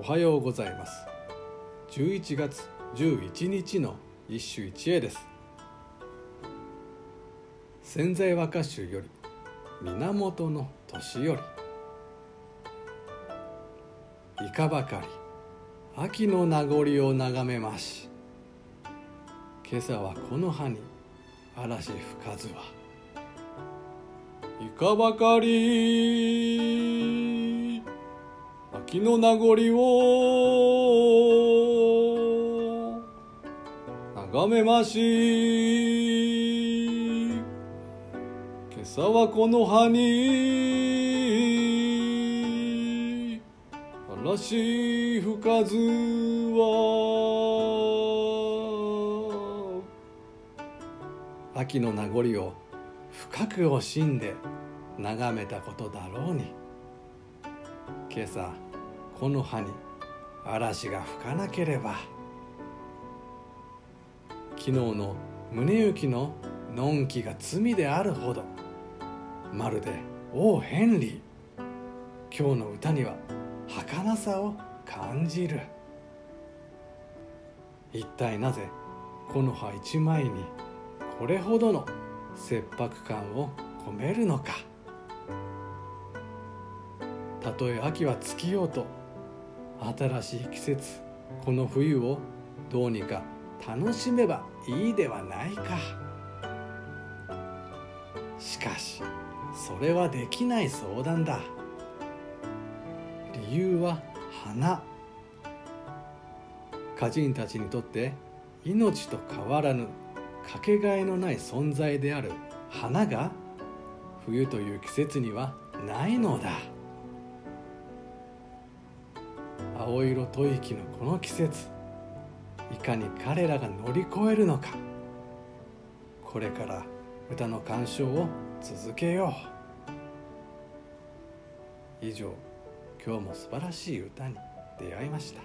おはようございます。11月11日の一首一会です。潜在和歌集より源の年寄りいかばかり秋の名残を眺めまし今朝はこの葉に嵐吹かずは。いかばかり。秋の名残を眺めまし今朝はこの葉に嵐吹かずは秋の名残を深く惜しんで眺めたことだろうに今朝この葉に嵐が吹かなければ。昨日の宗行ののんきが罪であるほどまるで王ヘンリー。今日の歌には儚さを感じる。一体なぜこの葉一枚にこれほどの切迫感を込めるのか。たとえ秋は尽きようと新しい季節この冬をどうにか楽しめばいいではないか。しかしそれはできない相談だ。理由は花。歌人たちにとって命と変わらぬかけがえのない存在である花が冬という季節にはないのだ。青色吐息のこの季節いかに彼らが乗り越えるのか。これから歌の鑑賞を続けよう。以上今日も素晴らしい歌に出会いました。